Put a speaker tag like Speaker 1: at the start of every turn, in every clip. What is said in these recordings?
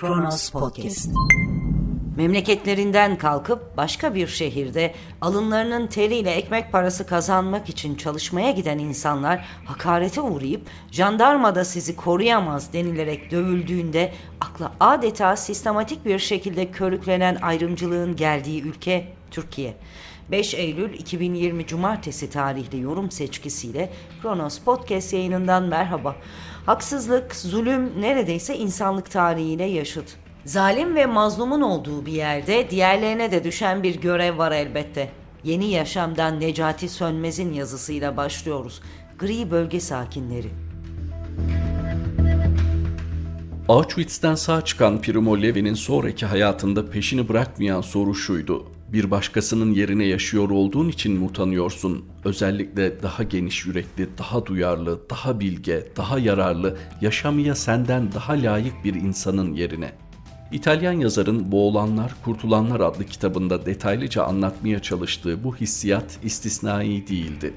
Speaker 1: Kronos Podcast. Memleketlerinden kalkıp başka bir şehirde alınlarının teriyle ekmek parası kazanmak için çalışmaya giden insanlar hakarete uğrayıp jandarmada sizi koruyamaz denilerek dövüldüğünde akla adeta sistematik bir şekilde körüklenen ayrımcılığın geldiği ülke Türkiye. 5 Eylül 2020 Cumartesi tarihli yorum seçkisiyle Kronos Podcast yayınından merhaba. Haksızlık, zulüm neredeyse insanlık tarihiyle yaşıt. Zalim ve mazlumun olduğu bir yerde diğerlerine de düşen bir görev var elbette. Yeni Yaşam'dan Necati Sönmez'in yazısıyla başlıyoruz. Gri bölge sakinleri.
Speaker 2: Auschwitz'ten sağ çıkan Primo Levi'nin sonraki hayatında peşini bırakmayan soru şuydu. Bir başkasının yerine yaşıyor olduğun için mi utanıyorsun? Özellikle daha geniş yürekli, daha duyarlı, daha bilge, daha yararlı, yaşamaya senden daha layık bir insanın yerine. İtalyan yazarın Boğulanlar, Kurtulanlar adlı kitabında detaylıca anlatmaya çalıştığı bu hissiyat istisnai değildi.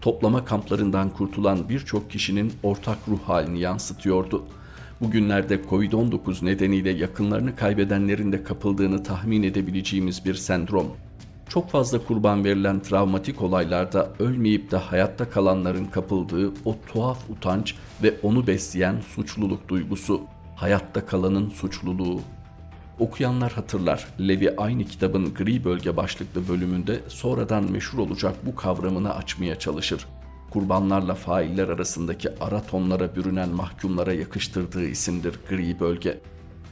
Speaker 2: Toplama kamplarından kurtulan birçok kişinin ortak ruh halini yansıtıyordu. Bugünlerde Covid-19 nedeniyle yakınlarını kaybedenlerin de kapıldığını tahmin edebileceğimiz bir sendrom. Çok fazla kurban verilen travmatik olaylarda ölmeyip de hayatta kalanların kapıldığı o tuhaf utanç ve onu besleyen suçluluk duygusu, hayatta kalanın suçluluğu. Okuyanlar hatırlar, Levi aynı kitabın Gri Bölge başlıklı bölümünde sonradan meşhur olacak bu kavramını açmaya çalışır kurbanlarla failler arasındaki ara tonlara bürünen mahkumlara yakıştırdığı isimdir gri bölge.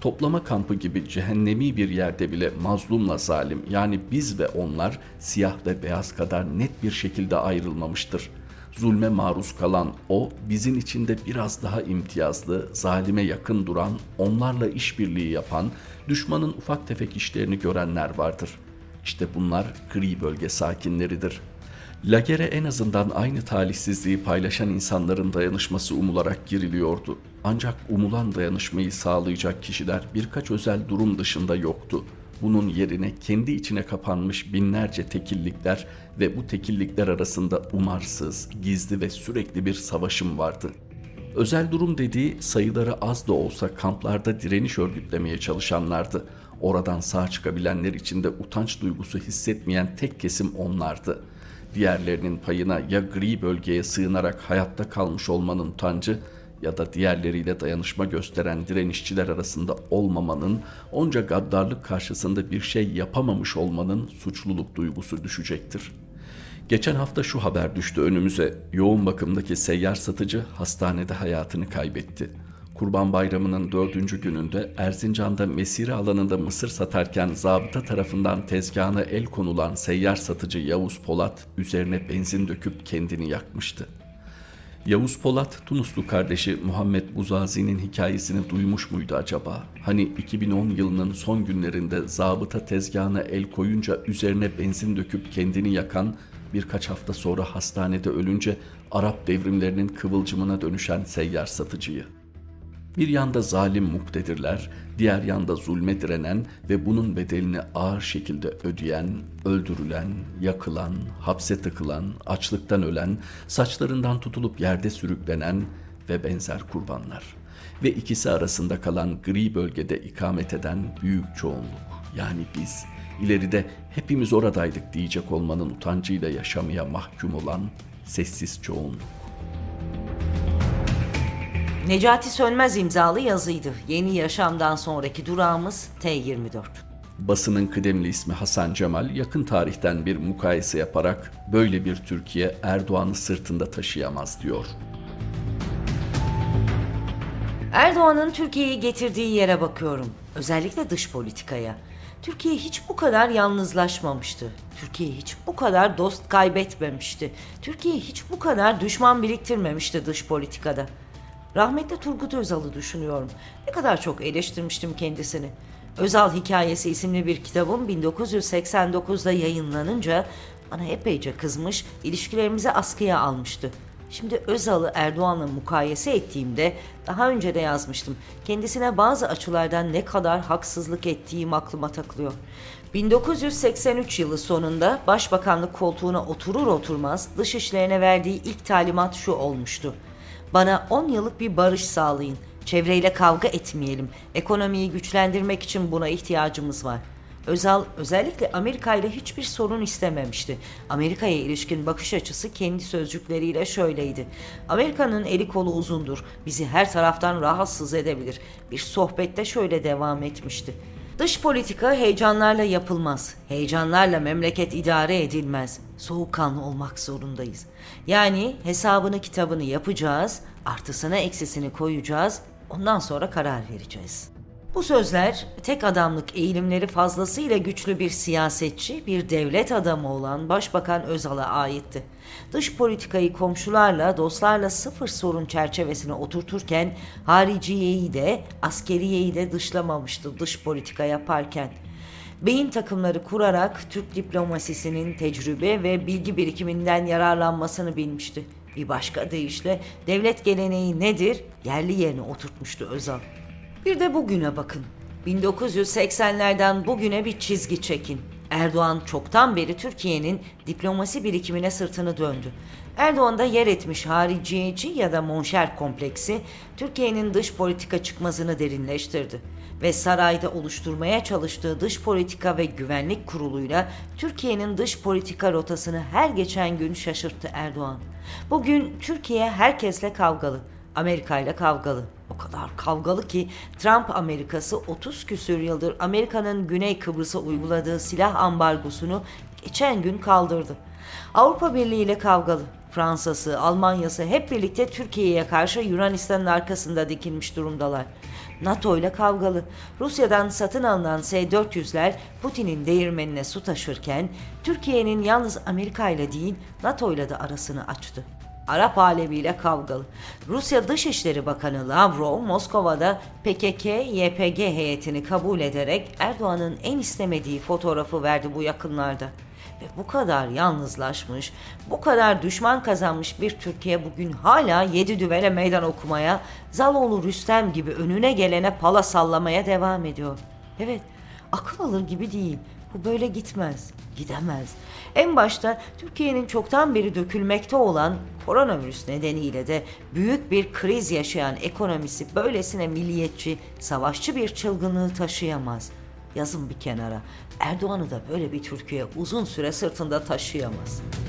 Speaker 2: Toplama kampı gibi cehennemi bir yerde bile mazlumla zalim yani biz ve onlar siyah ve beyaz kadar net bir şekilde ayrılmamıştır. Zulme maruz kalan o bizim içinde biraz daha imtiyazlı, zalime yakın duran, onlarla işbirliği yapan, düşmanın ufak tefek işlerini görenler vardır. İşte bunlar gri bölge sakinleridir.'' Lagere en azından aynı talihsizliği paylaşan insanların dayanışması umularak giriliyordu. Ancak umulan dayanışmayı sağlayacak kişiler birkaç özel durum dışında yoktu. Bunun yerine kendi içine kapanmış binlerce tekillikler ve bu tekillikler arasında umarsız, gizli ve sürekli bir savaşım vardı. Özel durum dediği sayıları az da olsa kamplarda direniş örgütlemeye çalışanlardı. Oradan sağ çıkabilenler içinde utanç duygusu hissetmeyen tek kesim onlardı.'' Diğerlerinin payına ya gri bölgeye sığınarak hayatta kalmış olmanın utancı ya da diğerleriyle dayanışma gösteren direnişçiler arasında olmamanın, onca gaddarlık karşısında bir şey yapamamış olmanın suçluluk duygusu düşecektir. Geçen hafta şu haber düştü önümüze. Yoğun bakımdaki seyyar satıcı hastanede hayatını kaybetti. Kurban Bayramı'nın dördüncü gününde Erzincan'da mesire alanında mısır satarken zabıta tarafından tezgahına el konulan seyyar satıcı Yavuz Polat üzerine benzin döküp kendini yakmıştı. Yavuz Polat, Tunuslu kardeşi Muhammed Buzazi'nin hikayesini duymuş muydu acaba? Hani 2010 yılının son günlerinde zabıta tezgahına el koyunca üzerine benzin döküp kendini yakan, birkaç hafta sonra hastanede ölünce Arap devrimlerinin kıvılcımına dönüşen seyyar satıcıyı. Bir yanda zalim muktedirler, diğer yanda zulme direnen ve bunun bedelini ağır şekilde ödeyen, öldürülen, yakılan, hapse tıkılan, açlıktan ölen, saçlarından tutulup yerde sürüklenen ve benzer kurbanlar. Ve ikisi arasında kalan gri bölgede ikamet eden büyük çoğunluk. Yani biz, ileride hepimiz oradaydık diyecek olmanın utancıyla yaşamaya mahkum olan sessiz çoğunluk.
Speaker 1: Necati Sönmez imzalı yazıydı. Yeni yaşamdan sonraki durağımız T24.
Speaker 2: Basının kıdemli ismi Hasan Cemal yakın tarihten bir mukayese yaparak böyle bir Türkiye Erdoğan'ı sırtında taşıyamaz diyor.
Speaker 1: Erdoğan'ın Türkiye'yi getirdiği yere bakıyorum. Özellikle dış politikaya. Türkiye hiç bu kadar yalnızlaşmamıştı. Türkiye hiç bu kadar dost kaybetmemişti. Türkiye hiç bu kadar düşman biriktirmemişti dış politikada. Rahmetli Turgut Özal'ı düşünüyorum. Ne kadar çok eleştirmiştim kendisini. Özal Hikayesi isimli bir kitabım 1989'da yayınlanınca bana epeyce kızmış, ilişkilerimizi askıya almıştı. Şimdi Özal'ı Erdoğan'la mukayese ettiğimde daha önce de yazmıştım. Kendisine bazı açılardan ne kadar haksızlık ettiğim aklıma takılıyor. 1983 yılı sonunda başbakanlık koltuğuna oturur oturmaz dışişlerine verdiği ilk talimat şu olmuştu. Bana 10 yıllık bir barış sağlayın. Çevreyle kavga etmeyelim. Ekonomiyi güçlendirmek için buna ihtiyacımız var. Özal özellikle Amerika ile hiçbir sorun istememişti. Amerika'ya ilişkin bakış açısı kendi sözcükleriyle şöyleydi. Amerika'nın eli kolu uzundur. Bizi her taraftan rahatsız edebilir. Bir sohbette şöyle devam etmişti. Dış politika heyecanlarla yapılmaz. Heyecanlarla memleket idare edilmez. Soğukkanlı olmak zorundayız. Yani hesabını kitabını yapacağız, artısına eksisini koyacağız, ondan sonra karar vereceğiz.'' Bu sözler tek adamlık eğilimleri fazlasıyla güçlü bir siyasetçi, bir devlet adamı olan Başbakan Özal'a aitti. Dış politikayı komşularla, dostlarla sıfır sorun çerçevesine oturturken hariciyeyi de, askeriyeyi de dışlamamıştı dış politika yaparken. Beyin takımları kurarak Türk diplomasisinin tecrübe ve bilgi birikiminden yararlanmasını bilmişti. Bir başka deyişle devlet geleneği nedir? Yerli yerine oturtmuştu Özal. Bir de bugüne bakın. 1980'lerden bugüne bir çizgi çekin. Erdoğan çoktan beri Türkiye'nin diplomasi birikimine sırtını döndü. Erdoğan'da yer etmiş hariciyeci ya da monşer kompleksi Türkiye'nin dış politika çıkmazını derinleştirdi ve sarayda oluşturmaya çalıştığı dış politika ve güvenlik kuruluyla Türkiye'nin dış politika rotasını her geçen gün şaşırttı Erdoğan. Bugün Türkiye herkesle kavgalı, Amerika ile kavgalı o kadar kavgalı ki Trump Amerikası 30 küsür yıldır Amerika'nın Güney Kıbrıs'a uyguladığı silah ambargosunu geçen gün kaldırdı. Avrupa Birliği ile kavgalı. Fransa'sı, Almanya'sı hep birlikte Türkiye'ye karşı Yunanistan'ın arkasında dikilmiş durumdalar. NATO ile kavgalı. Rusya'dan satın alınan S-400'ler Putin'in değirmenine su taşırken Türkiye'nin yalnız Amerika ile değil NATO ile de arasını açtı. Arap alemiyle kavgalı. Rusya Dışişleri Bakanı Lavrov Moskova'da PKK-YPG heyetini kabul ederek Erdoğan'ın en istemediği fotoğrafı verdi bu yakınlarda. Ve bu kadar yalnızlaşmış, bu kadar düşman kazanmış bir Türkiye bugün hala yedi düvele meydan okumaya, Zaloğlu Rüstem gibi önüne gelene pala sallamaya devam ediyor. Evet, akıl alır gibi değil. Bu böyle gitmez, gidemez. En başta Türkiye'nin çoktan beri dökülmekte olan koronavirüs nedeniyle de büyük bir kriz yaşayan ekonomisi böylesine milliyetçi, savaşçı bir çılgınlığı taşıyamaz. Yazın bir kenara. Erdoğan'ı da böyle bir Türkiye uzun süre sırtında taşıyamaz.''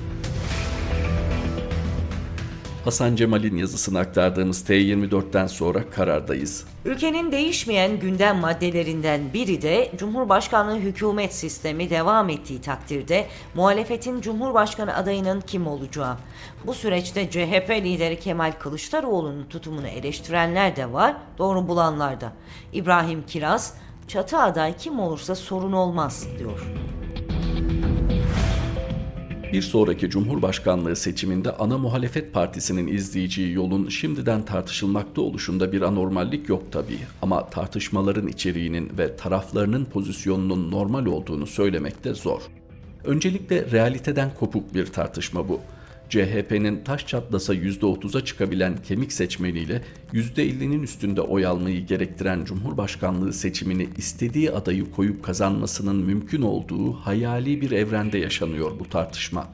Speaker 2: Hasan Cemal'in yazısını aktardığımız T24'ten sonra karardayız.
Speaker 1: Ülkenin değişmeyen gündem maddelerinden biri de Cumhurbaşkanlığı hükümet sistemi devam ettiği takdirde muhalefetin Cumhurbaşkanı adayının kim olacağı. Bu süreçte CHP lideri Kemal Kılıçdaroğlu'nun tutumunu eleştirenler de var, doğru bulanlar da. İbrahim Kiraz, çatı aday kim olursa sorun olmaz diyor.
Speaker 2: Bir sonraki Cumhurbaşkanlığı seçiminde ana muhalefet partisinin izleyeceği yolun şimdiden tartışılmakta oluşunda bir anormallik yok tabii. Ama tartışmaların içeriğinin ve taraflarının pozisyonunun normal olduğunu söylemek de zor. Öncelikle realiteden kopuk bir tartışma bu. CHP'nin taş çatlasa %30'a çıkabilen kemik seçmeniyle %50'nin üstünde oy almayı gerektiren Cumhurbaşkanlığı seçimini istediği adayı koyup kazanmasının mümkün olduğu hayali bir evrende yaşanıyor bu tartışma.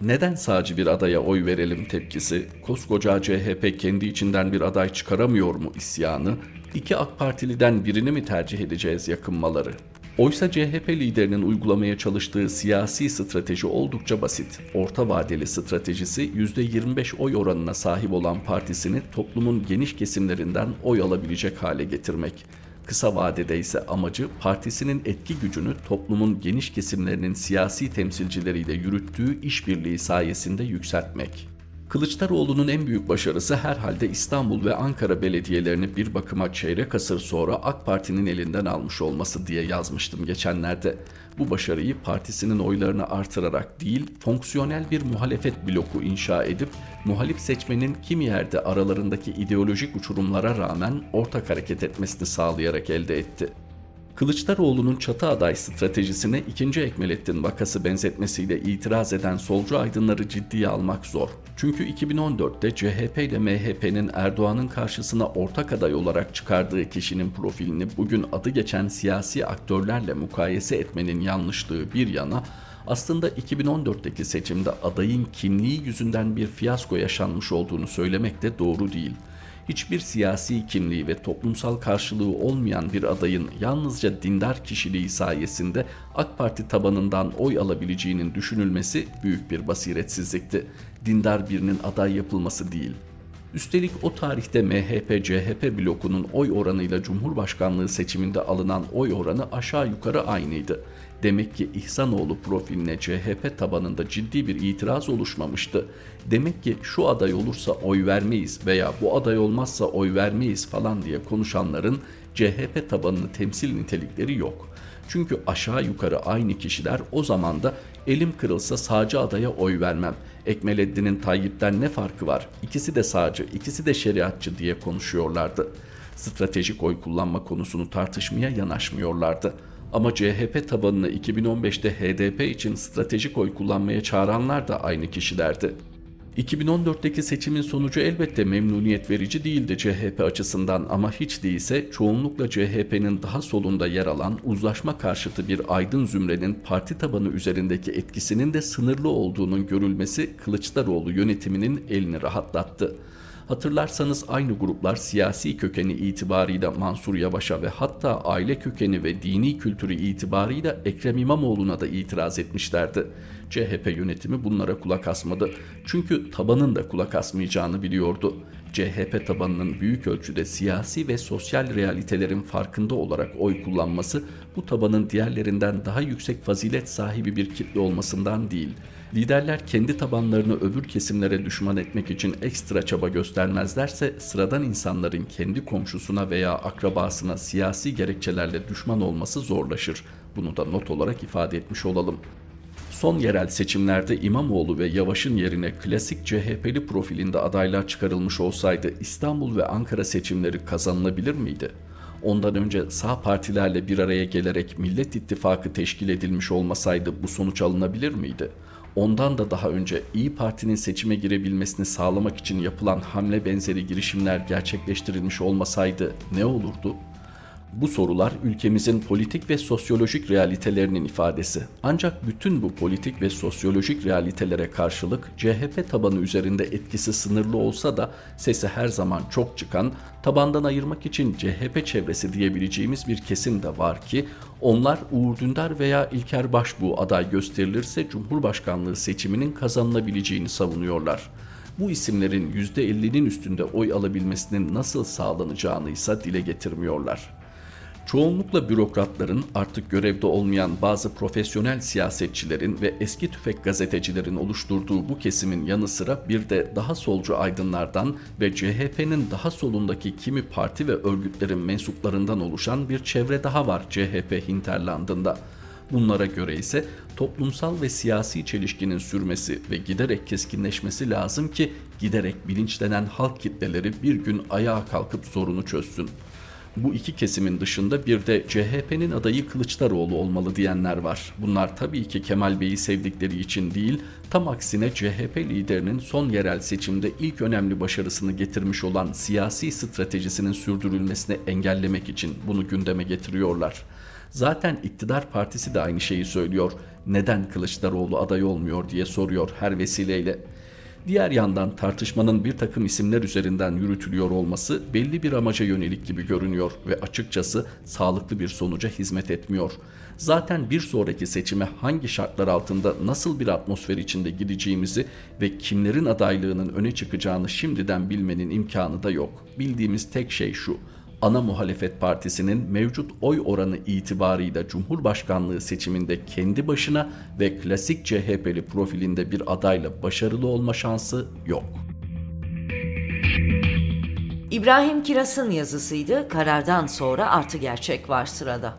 Speaker 2: Neden sadece bir adaya oy verelim tepkisi, koskoca CHP kendi içinden bir aday çıkaramıyor mu isyanı, iki AK Partiliden birini mi tercih edeceğiz yakınmaları? Oysa CHP liderinin uygulamaya çalıştığı siyasi strateji oldukça basit. Orta vadeli stratejisi %25 oy oranına sahip olan partisini toplumun geniş kesimlerinden oy alabilecek hale getirmek. Kısa vadede ise amacı partisinin etki gücünü toplumun geniş kesimlerinin siyasi temsilcileriyle yürüttüğü işbirliği sayesinde yükseltmek. Kılıçdaroğlu'nun en büyük başarısı herhalde İstanbul ve Ankara belediyelerini bir bakıma çeyrek asır sonra AK Parti'nin elinden almış olması diye yazmıştım geçenlerde. Bu başarıyı partisinin oylarını artırarak değil, fonksiyonel bir muhalefet bloku inşa edip muhalif seçmenin kimi yerde aralarındaki ideolojik uçurumlara rağmen ortak hareket etmesini sağlayarak elde etti. Kılıçdaroğlu'nun çatı aday stratejisine ikinci Ekmelettin vakası benzetmesiyle itiraz eden solcu aydınları ciddiye almak zor. Çünkü 2014'te CHP ile MHP'nin Erdoğan'ın karşısına ortak aday olarak çıkardığı kişinin profilini bugün adı geçen siyasi aktörlerle mukayese etmenin yanlışlığı bir yana aslında 2014'teki seçimde adayın kimliği yüzünden bir fiyasko yaşanmış olduğunu söylemek de doğru değil. Hiçbir siyasi kimliği ve toplumsal karşılığı olmayan bir adayın yalnızca dindar kişiliği sayesinde AK Parti tabanından oy alabileceğinin düşünülmesi büyük bir basiretsizlikti. Dindar birinin aday yapılması değil. Üstelik o tarihte MHP-CHP blokunun oy oranıyla Cumhurbaşkanlığı seçiminde alınan oy oranı aşağı yukarı aynıydı. Demek ki İhsanoğlu profiline CHP tabanında ciddi bir itiraz oluşmamıştı. Demek ki şu aday olursa oy vermeyiz veya bu aday olmazsa oy vermeyiz falan diye konuşanların CHP tabanını temsil nitelikleri yok. Çünkü aşağı yukarı aynı kişiler o zaman da elim kırılsa sağcı adaya oy vermem. Ekmelettin'in Tayyip'ten ne farkı var? İkisi de sağcı, ikisi de şeriatçı diye konuşuyorlardı. Stratejik oy kullanma konusunu tartışmaya yanaşmıyorlardı. Ama CHP tabanını 2015'te HDP için stratejik oy kullanmaya çağıranlar da aynı kişilerdi. 2014'teki seçimin sonucu elbette memnuniyet verici değildi CHP açısından ama hiç değilse çoğunlukla CHP'nin daha solunda yer alan uzlaşma karşıtı bir aydın zümrenin parti tabanı üzerindeki etkisinin de sınırlı olduğunun görülmesi Kılıçdaroğlu yönetiminin elini rahatlattı. Hatırlarsanız aynı gruplar siyasi kökeni itibarıyla Mansur Yavaş'a ve hatta aile kökeni ve dini kültürü itibarıyla Ekrem İmamoğlu'na da itiraz etmişlerdi. CHP yönetimi bunlara kulak asmadı. Çünkü tabanın da kulak asmayacağını biliyordu. CHP tabanının büyük ölçüde siyasi ve sosyal realitelerin farkında olarak oy kullanması bu tabanın diğerlerinden daha yüksek fazilet sahibi bir kitle olmasından değil, liderler kendi tabanlarını öbür kesimlere düşman etmek için ekstra çaba göstermezlerse sıradan insanların kendi komşusuna veya akrabasına siyasi gerekçelerle düşman olması zorlaşır. Bunu da not olarak ifade etmiş olalım. Son yerel seçimlerde İmamoğlu ve Yavaş'ın yerine klasik CHP'li profilinde adaylar çıkarılmış olsaydı İstanbul ve Ankara seçimleri kazanılabilir miydi? Ondan önce sağ partilerle bir araya gelerek Millet İttifakı teşkil edilmiş olmasaydı bu sonuç alınabilir miydi? Ondan da daha önce İyi Parti'nin seçime girebilmesini sağlamak için yapılan hamle benzeri girişimler gerçekleştirilmiş olmasaydı ne olurdu? Bu sorular ülkemizin politik ve sosyolojik realitelerinin ifadesi. Ancak bütün bu politik ve sosyolojik realitelere karşılık CHP tabanı üzerinde etkisi sınırlı olsa da sesi her zaman çok çıkan, tabandan ayırmak için CHP çevresi diyebileceğimiz bir kesim de var ki onlar Uğur Dündar veya İlker Başbuğ aday gösterilirse Cumhurbaşkanlığı seçiminin kazanılabileceğini savunuyorlar. Bu isimlerin %50'nin üstünde oy alabilmesinin nasıl sağlanacağını ise dile getirmiyorlar. Çoğunlukla bürokratların artık görevde olmayan bazı profesyonel siyasetçilerin ve eski tüfek gazetecilerin oluşturduğu bu kesimin yanı sıra bir de daha solcu aydınlardan ve CHP'nin daha solundaki kimi parti ve örgütlerin mensuplarından oluşan bir çevre daha var CHP hinterlandında. Bunlara göre ise toplumsal ve siyasi çelişkinin sürmesi ve giderek keskinleşmesi lazım ki giderek bilinçlenen halk kitleleri bir gün ayağa kalkıp sorunu çözsün. Bu iki kesimin dışında bir de CHP'nin adayı Kılıçdaroğlu olmalı diyenler var. Bunlar tabii ki Kemal Bey'i sevdikleri için değil, tam aksine CHP liderinin son yerel seçimde ilk önemli başarısını getirmiş olan siyasi stratejisinin sürdürülmesini engellemek için bunu gündeme getiriyorlar. Zaten iktidar partisi de aynı şeyi söylüyor. Neden Kılıçdaroğlu aday olmuyor diye soruyor her vesileyle. Diğer yandan tartışmanın bir takım isimler üzerinden yürütülüyor olması belli bir amaca yönelik gibi görünüyor ve açıkçası sağlıklı bir sonuca hizmet etmiyor. Zaten bir sonraki seçime hangi şartlar altında nasıl bir atmosfer içinde gideceğimizi ve kimlerin adaylığının öne çıkacağını şimdiden bilmenin imkanı da yok. Bildiğimiz tek şey şu ana muhalefet partisinin mevcut oy oranı itibarıyla Cumhurbaşkanlığı seçiminde kendi başına ve klasik CHP'li profilinde bir adayla başarılı olma şansı yok.
Speaker 1: İbrahim Kiras'ın yazısıydı. Karardan sonra artı gerçek var sırada.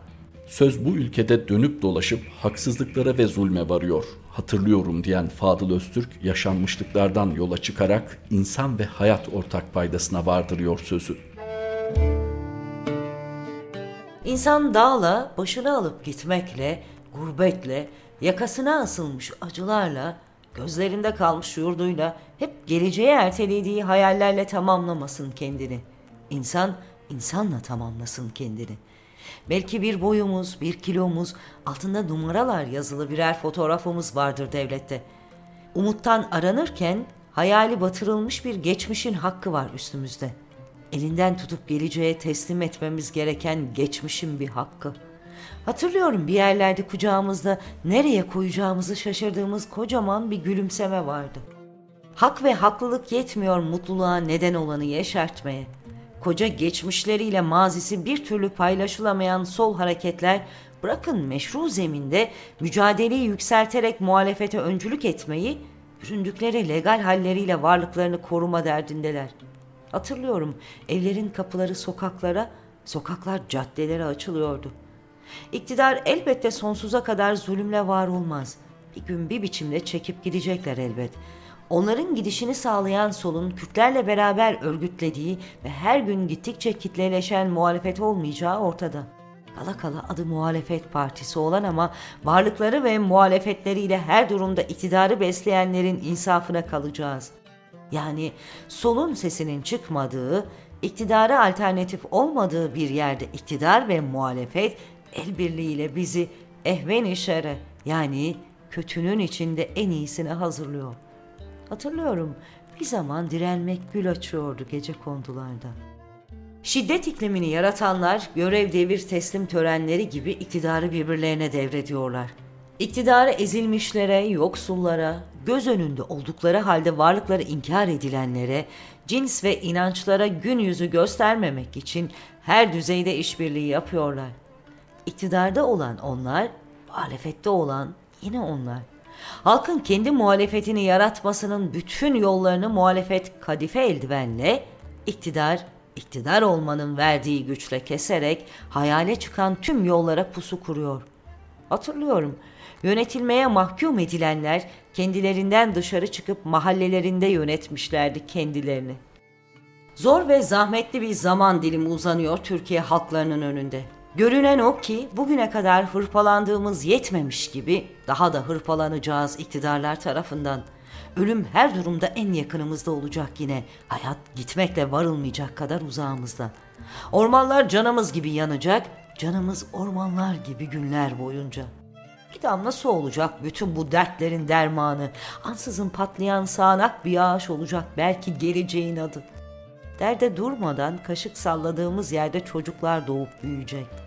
Speaker 2: Söz bu ülkede dönüp dolaşıp haksızlıklara ve zulme varıyor. Hatırlıyorum diyen Fadıl Öztürk yaşanmışlıklardan yola çıkarak insan ve hayat ortak paydasına vardırıyor sözü.
Speaker 1: İnsan dağla başını alıp gitmekle, gurbetle, yakasına asılmış acılarla, gözlerinde kalmış yurduyla hep geleceğe ertelediği hayallerle tamamlamasın kendini. İnsan, insanla tamamlasın kendini. Belki bir boyumuz, bir kilomuz, altında numaralar yazılı birer fotoğrafımız vardır devlette. Umuttan aranırken hayali batırılmış bir geçmişin hakkı var üstümüzde. Elinden tutup geleceğe teslim etmemiz gereken geçmişin bir hakkı. Hatırlıyorum bir yerlerde kucağımızda nereye koyacağımızı şaşırdığımız kocaman bir gülümseme vardı. Hak ve haklılık yetmiyor mutluluğa neden olanı yeşertmeye. Koca geçmişleriyle mazisi bir türlü paylaşılamayan sol hareketler bırakın meşru zeminde mücadeleyi yükselterek muhalefete öncülük etmeyi, büründükleri legal halleriyle varlıklarını koruma derdindeler. Hatırlıyorum evlerin kapıları sokaklara, sokaklar caddelere açılıyordu. İktidar elbette sonsuza kadar zulümle var olmaz. Bir gün bir biçimde çekip gidecekler elbet. Onların gidişini sağlayan solun Kürtlerle beraber örgütlediği ve her gün gittikçe kitleleşen muhalefet olmayacağı ortada. Kala kala adı muhalefet partisi olan ama varlıkları ve muhalefetleriyle her durumda iktidarı besleyenlerin insafına kalacağız. Yani solun sesinin çıkmadığı, iktidara alternatif olmadığı bir yerde iktidar ve muhalefet el birliğiyle bizi ehven-i şere yani kötünün içinde en iyisine hazırlıyor. Hatırlıyorum bir zaman direnmek gül açıyordu gece kondularda. Şiddet iklimini yaratanlar görev devir teslim törenleri gibi iktidarı birbirlerine devrediyorlar. İktidarı ezilmişlere, yoksullara, göz önünde oldukları halde varlıkları inkar edilenlere, cins ve inançlara gün yüzü göstermemek için her düzeyde işbirliği yapıyorlar. İktidarda olan onlar, muhalefette olan yine onlar. Halkın kendi muhalefetini yaratmasının bütün yollarını muhalefet kadife eldivenle, iktidar, iktidar olmanın verdiği güçle keserek hayale çıkan tüm yollara pusu kuruyor. Hatırlıyorum, yönetilmeye mahkum edilenler kendilerinden dışarı çıkıp mahallelerinde yönetmişlerdi kendilerini. Zor ve zahmetli bir zaman dilimi uzanıyor Türkiye halklarının önünde. Görünen o ki bugüne kadar hırpalandığımız yetmemiş gibi daha da hırpalanacağız iktidarlar tarafından. Ölüm her durumda en yakınımızda olacak yine. Hayat gitmekle varılmayacak kadar uzağımızda. Ormanlar canımız gibi yanacak, canımız ormanlar gibi günler boyunca. Bir damla olacak bütün bu dertlerin dermanı. Ansızın patlayan sağanak bir yağış olacak belki geleceğin adı. Derde durmadan kaşık salladığımız yerde çocuklar doğup büyüyecek.''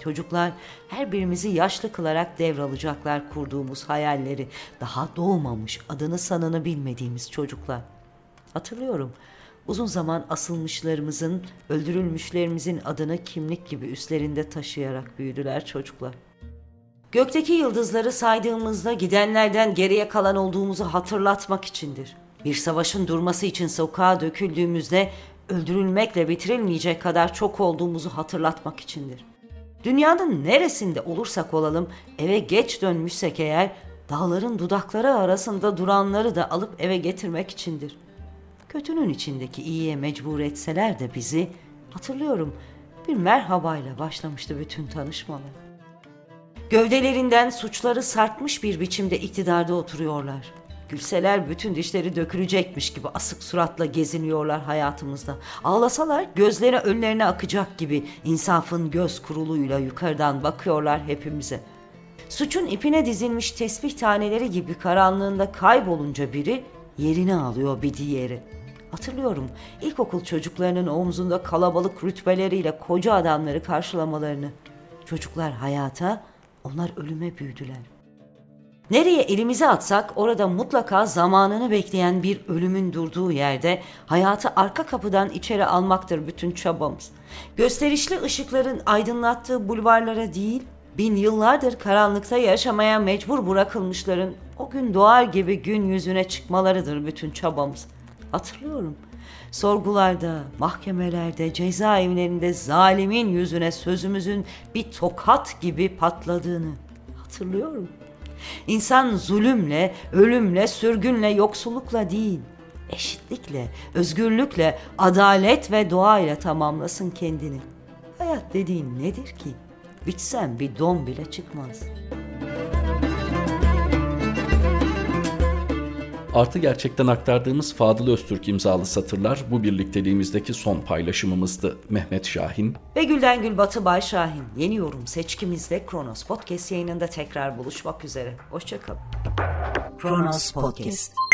Speaker 1: Çocuklar her birimizi yaşlı kılarak devralacaklar kurduğumuz hayalleri. Daha doğmamış, adını sanını bilmediğimiz çocuklar. Hatırlıyorum. Uzun zaman asılmışlarımızın, öldürülmüşlerimizin adını kimlik gibi üstlerinde taşıyarak büyüdüler çocuklar. Gökteki yıldızları saydığımızda gidenlerden geriye kalan olduğumuzu hatırlatmak içindir. Bir savaşın durması için sokağa döküldüğümüzde öldürülmekle bitirilmeyecek kadar çok olduğumuzu hatırlatmak içindir. Dünyanın neresinde olursak olalım eve geç dönmüşsek eğer dağların dudakları arasında duranları da alıp eve getirmek içindir. Kötünün içindeki iyiye mecbur etseler de bizi hatırlıyorum bir merhabayla başlamıştı bütün tanışmalar. Gövdelerinden suçları sartmış bir biçimde iktidarda oturuyorlar. Gülseler bütün dişleri dökülecekmiş gibi asık suratla geziniyorlar hayatımızda. Ağlasalar gözleri önlerine akacak gibi insafın göz kuruluyla yukarıdan bakıyorlar hepimize. Suçun ipine dizilmiş tesbih taneleri gibi karanlığında kaybolunca biri yerini alıyor bir diğeri. Hatırlıyorum ilkokul çocuklarının omzunda kalabalık rütbeleriyle koca adamları karşılamalarını. Çocuklar hayata, onlar ölüme büyüdüler.'' Nereye elimizi atsak orada mutlaka zamanını bekleyen bir ölümün durduğu yerde hayatı arka kapıdan içeri almaktır bütün çabamız. Gösterişli ışıkların aydınlattığı bulvarlara değil, bin yıllardır karanlıkta yaşamaya mecbur bırakılmışların o gün doğar gibi gün yüzüne çıkmalarıdır bütün çabamız. Hatırlıyorum. Sorgularda, mahkemelerde, cezaevlerinde zalimin yüzüne sözümüzün bir tokat gibi patladığını hatırlıyorum. İnsan zulümle, ölümle, sürgünle, yoksullukla değil, eşitlikle, özgürlükle, adalet ve doğayla tamamlasın kendini. Hayat dediğin nedir ki? Bitsen bir don bile çıkmaz.''
Speaker 2: Artı gerçekten aktardığımız Fadıl Öztürk imzalı satırlar bu birlikteliğimizdeki son paylaşımımızdı. Mehmet Şahin
Speaker 1: ve Gülden Gül Batı Bay Şahin. Yeni yorum seçkimizde Kronos Podcast yayınında tekrar buluşmak üzere. Hoşçakalın. Kronos Podcast.